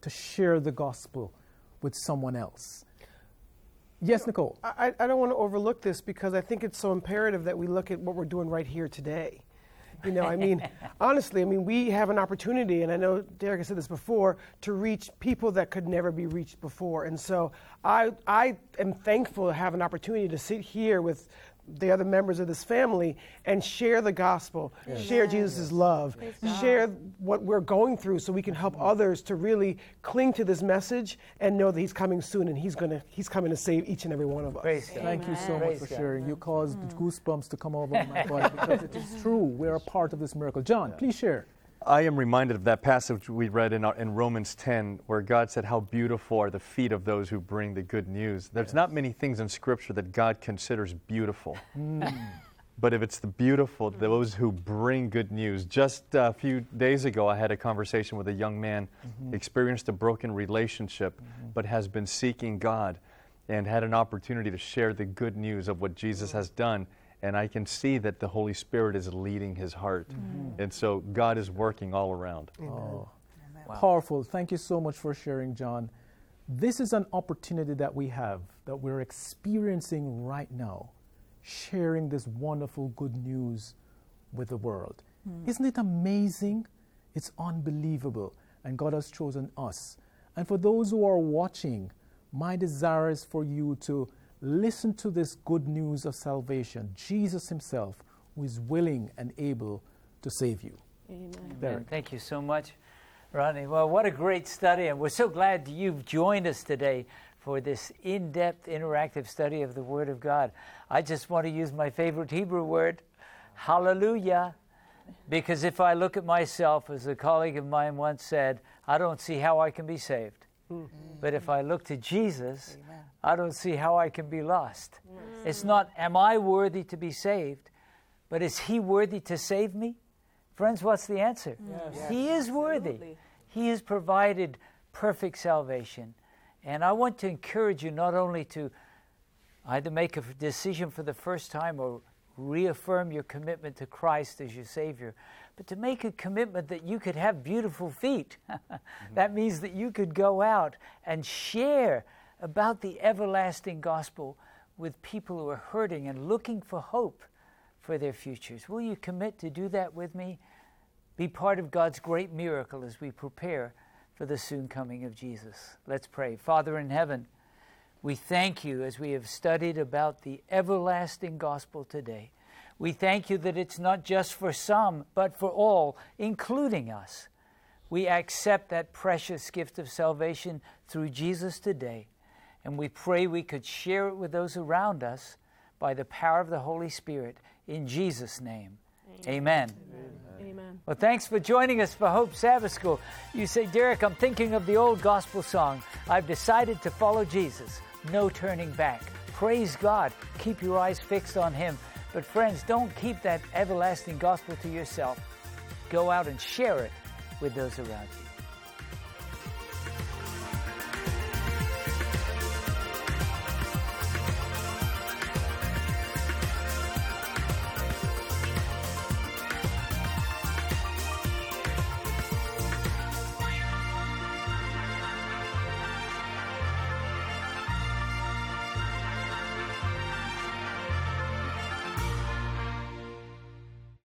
to share the gospel with someone else. Yes, Nicole. I, I don't want to overlook this because I think it's so imperative that we look at what we're doing right here today. You know, I mean, honestly, I mean, we have an opportunity, and I know Derek has said this before, to reach people that could never be reached before. And so I, I am thankful to have an opportunity to sit here with the other members of this family and share the gospel, yes. share Jesus' love, share what we're going through so we can help others to really cling to this message and know that he's coming soon and he's going to he's coming to save each and every one of us. Praise Thank you so much for sharing. You caused mm. goosebumps to come over my body because it is true. We're a part of this miracle. John, please share. I am reminded of that passage we read in, our, in, Romans 10 where God said, How beautiful are the feet of those who bring the good news. There's yes. not many things in Scripture that God considers beautiful. Mm. but if it's the beautiful, those who bring good news. Just a few days ago, I had a conversation with a young man, mm-hmm. experienced a broken relationship, mm-hmm. but has been seeking God and had an opportunity to share the good news of what Jesus has done and I can see that the Holy Spirit is leading his heart. Mm-hmm. And so God is working all around. Oh. Wow. Powerful. Thank you so much for sharing, John. This is an opportunity that we have, that we're experiencing right now, sharing this wonderful good news with the world. Mm. Isn't it amazing? It's unbelievable. And God has chosen us. And for those who are watching, my desire is for you to listen to this good news of salvation. Jesus Himself, who is willing and able to save you. Amen. Amen. Thank you so much, Ronnie. Well, what a great study, and we're so glad you've joined us today for this in depth, interactive study of the Word of God. I just want to use my favorite Hebrew word, hallelujah. Because if I look at myself, as a colleague of mine once said, I don't see how I can be saved. Mm-hmm. But if I look to Jesus, Amen. I don't see how I can be lost. Yes. It's not, am I worthy to be saved? But is He worthy to save me? Friends, what's the answer? Yes. He is worthy. Absolutely. He has provided perfect salvation. And I want to encourage you not only to either make a decision for the first time or reaffirm your commitment to Christ as your Savior, but to make a commitment that you could have beautiful feet. mm-hmm. That means that you could go out and share about the everlasting gospel with people who are hurting and looking for hope for their futures. Will you commit to do that with me? Be part of God's great miracle as we prepare for the soon coming of Jesus. Let's pray. Father in heaven, we thank you as we have studied about the everlasting gospel today. We thank you that it's not just for some, but for all, including us. We accept that precious gift of salvation through Jesus today. And we pray we could share it with those around us by the power of the Holy Spirit. In Jesus' name, amen. amen. Well, thanks for joining us for Hope Sabbath School. You say, Derek, I'm thinking of the old gospel song. I've decided to follow Jesus. No turning back. Praise God. Keep your eyes fixed on Him. But, friends, don't keep that everlasting gospel to yourself. Go out and share it with those around you.